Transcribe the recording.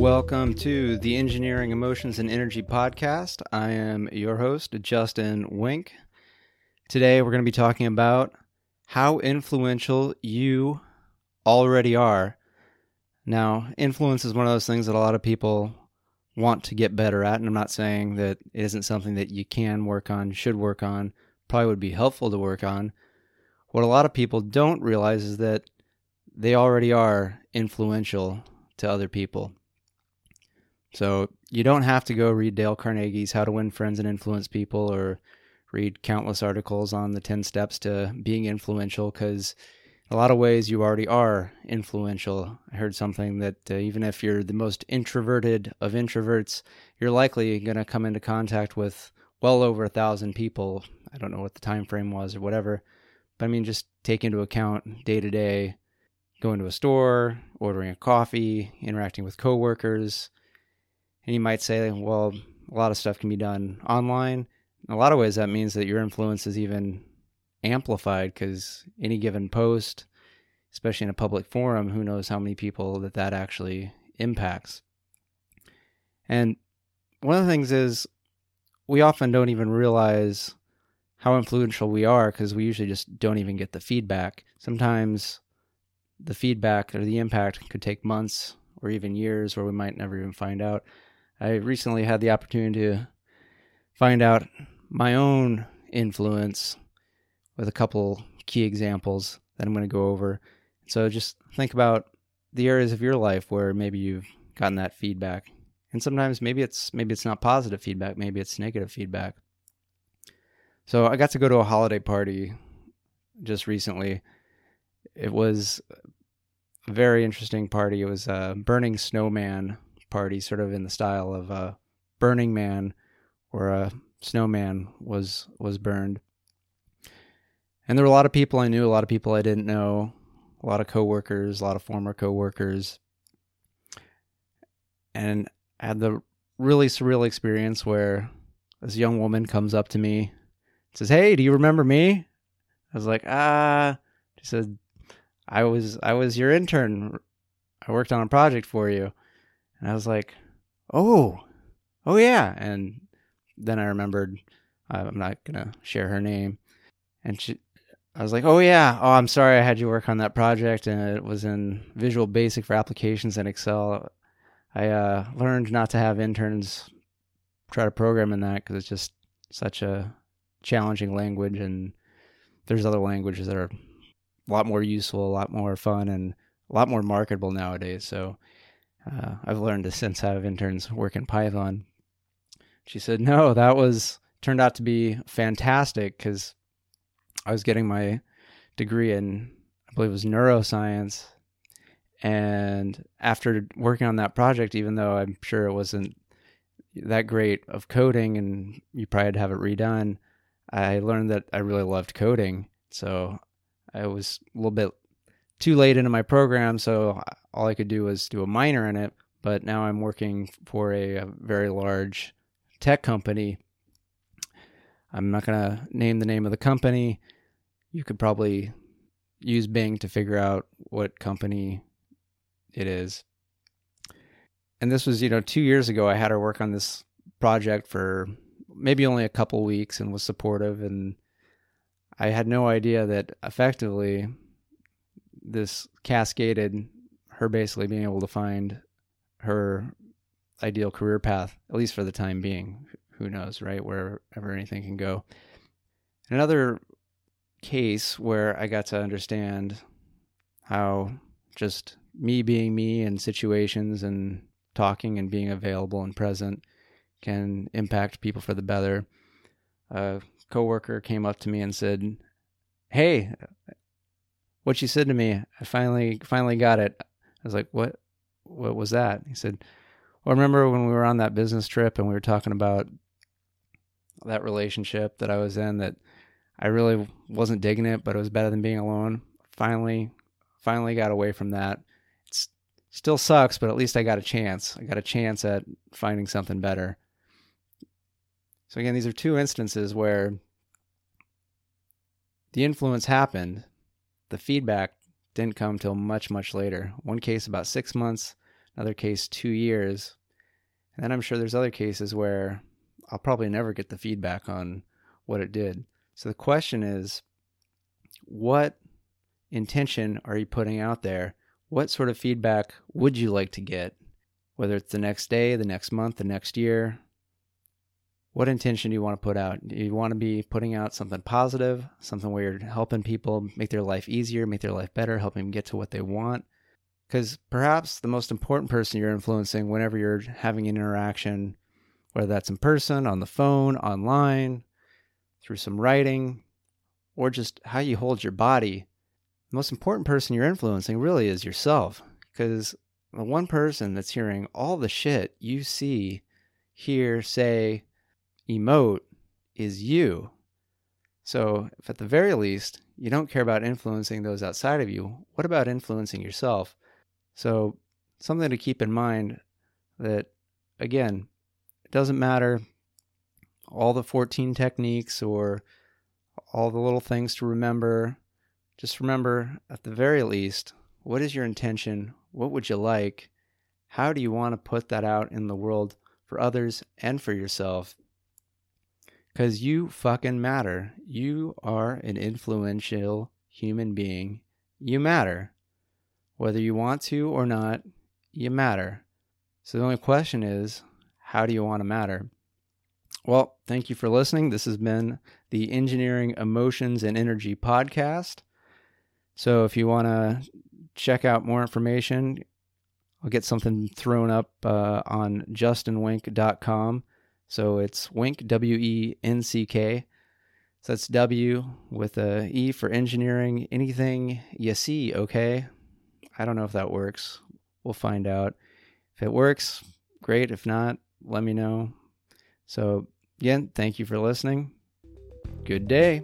Welcome to the Engineering, Emotions, and Energy podcast. I am your host, Justin Wenck. Today, we're going to be talking about how influential you already are. Now, influence is one of those things that a lot of people want to get better at, and I'm not saying that it isn't something that you can work on, should work on, probably would be helpful to work on. What a lot of people don't realize is that they already are influential to other people. So you don't have to go read Dale Carnegie's How to Win Friends and Influence People or read countless articles on the 10 steps to being influential because a lot of ways you already are influential. I heard something that uh, even if you're the most introverted of introverts, you're likely going to come into contact with well over a thousand people. I don't know what the time frame was or whatever, but I mean, just take into account day to day, going to a store, ordering a coffee, interacting with coworkers, and you might say, well, a lot of stuff can be done online. In a lot of ways, that means that your influence is even amplified because any given post, especially in a public forum, who knows how many people that that actually impacts. And one of the things is we often don't even realize how influential we are because we usually just don't even get the feedback. Sometimes the feedback or the impact could take months or even years where we might never even find out. I recently had the opportunity to find out my own influence with a couple key examples that I'm going to go over. So just think about the areas of your life where maybe you've gotten that feedback. And sometimes maybe it's maybe it's not positive feedback, maybe it's negative feedback. So I got to go to a holiday party just recently. It was a very interesting party. It was a burning snowman party, sort of in the style of a Burning Man, where a snowman was was burned. And there were a lot of people I knew, a lot of people I didn't know, a lot of coworkers, a lot of former coworkers. And I had the really surreal experience where this young woman comes up to me says, Hey, do you remember me? I was like, ah. She said, I was I was your intern. I worked on a project for you. And I was like, oh, oh yeah. And then I remembered uh, I'm not gonna share her name, and she, I was like, oh yeah, oh I'm sorry I had you work on that project, and it was in Visual Basic for applications in Excel. I uh, learned not to have interns try to program in that because it's just such a challenging language, and there's other languages that are a lot more useful, a lot more fun, and a lot more marketable nowadays. So uh, I've learned to since have interns work in Python. She said, no, that was turned out to be fantastic because I was getting my degree in, I believe it was neuroscience. And after working on that project, even though I'm sure it wasn't that great of coding and you probably had to have it redone, I learned that I really loved coding. So I was a little bit too late into my program, so all I could do was do a minor in it. But now I'm working for a, a very large tech company. I'm not going to name the name of the company. You could probably use Bing to figure out what company it is. And this was, you know, two years ago. I had her work on this project for maybe only a couple weeks and was supportive. And I had no idea that effectively this cascaded her basically being able to find her ideal career path, at least for the time being. Who knows, right? Wherever anything can go. Another case where I got to understand how just me being me in situations and talking and being available and present can impact people for the better. A coworker came up to me and said, "Hey, what she said to me, I finally finally got it. I was like, "What? What was that?" He said, "Well, remember when we were on that business trip and we were talking about that relationship that I was in that I really wasn't digging it, but it was better than being alone. Finally, finally got away from that. It still sucks, but at least I got a chance. I got a chance at finding something better." So again, these are two instances where the influence happened, the feedback didn't come till much, much later. One case about six months, another case two years. And then I'm sure there's other cases where I'll probably never get the feedback on what it did. So the question is what intention are you putting out there? What sort of feedback would you like to get? Whether it's the next day, the next month, the next year, what intention do you want to put out? Do you want to be putting out something positive, something where you're helping people make their life easier, make their life better, helping them get to what they want? Because perhaps the most important person you're influencing whenever you're having an interaction, whether that's in person, on the phone, online, through some writing, or just how you hold your body, the most important person you're influencing really is yourself. Because the one person that's hearing all the shit you see, hear, say, emote is you. So, if at the very least you don't care about influencing those outside of you, what about influencing yourself? So, something to keep in mind that, again, it doesn't matter all the 14 techniques or all the little things to remember. Just remember, at the very least, what is your intention? What would you like? How do you want to put that out in the world for others and for yourself? Because you fucking matter. You are an influential human being. You matter. Whether you want to or not, you matter. So the only question is, how do you want to matter? Well, thank you for listening. This has been the Engineering Emotions and Energy podcast. So if you want to check out more information, I'll get something thrown up uh, on justinwenck.com. So it's Wenck, W E N C K. So that's W with a E for engineering. Anything you see, okay? I don't know if that works. We'll find out. If it works, great. If not, let me know. So, again, thank you for listening. Good day.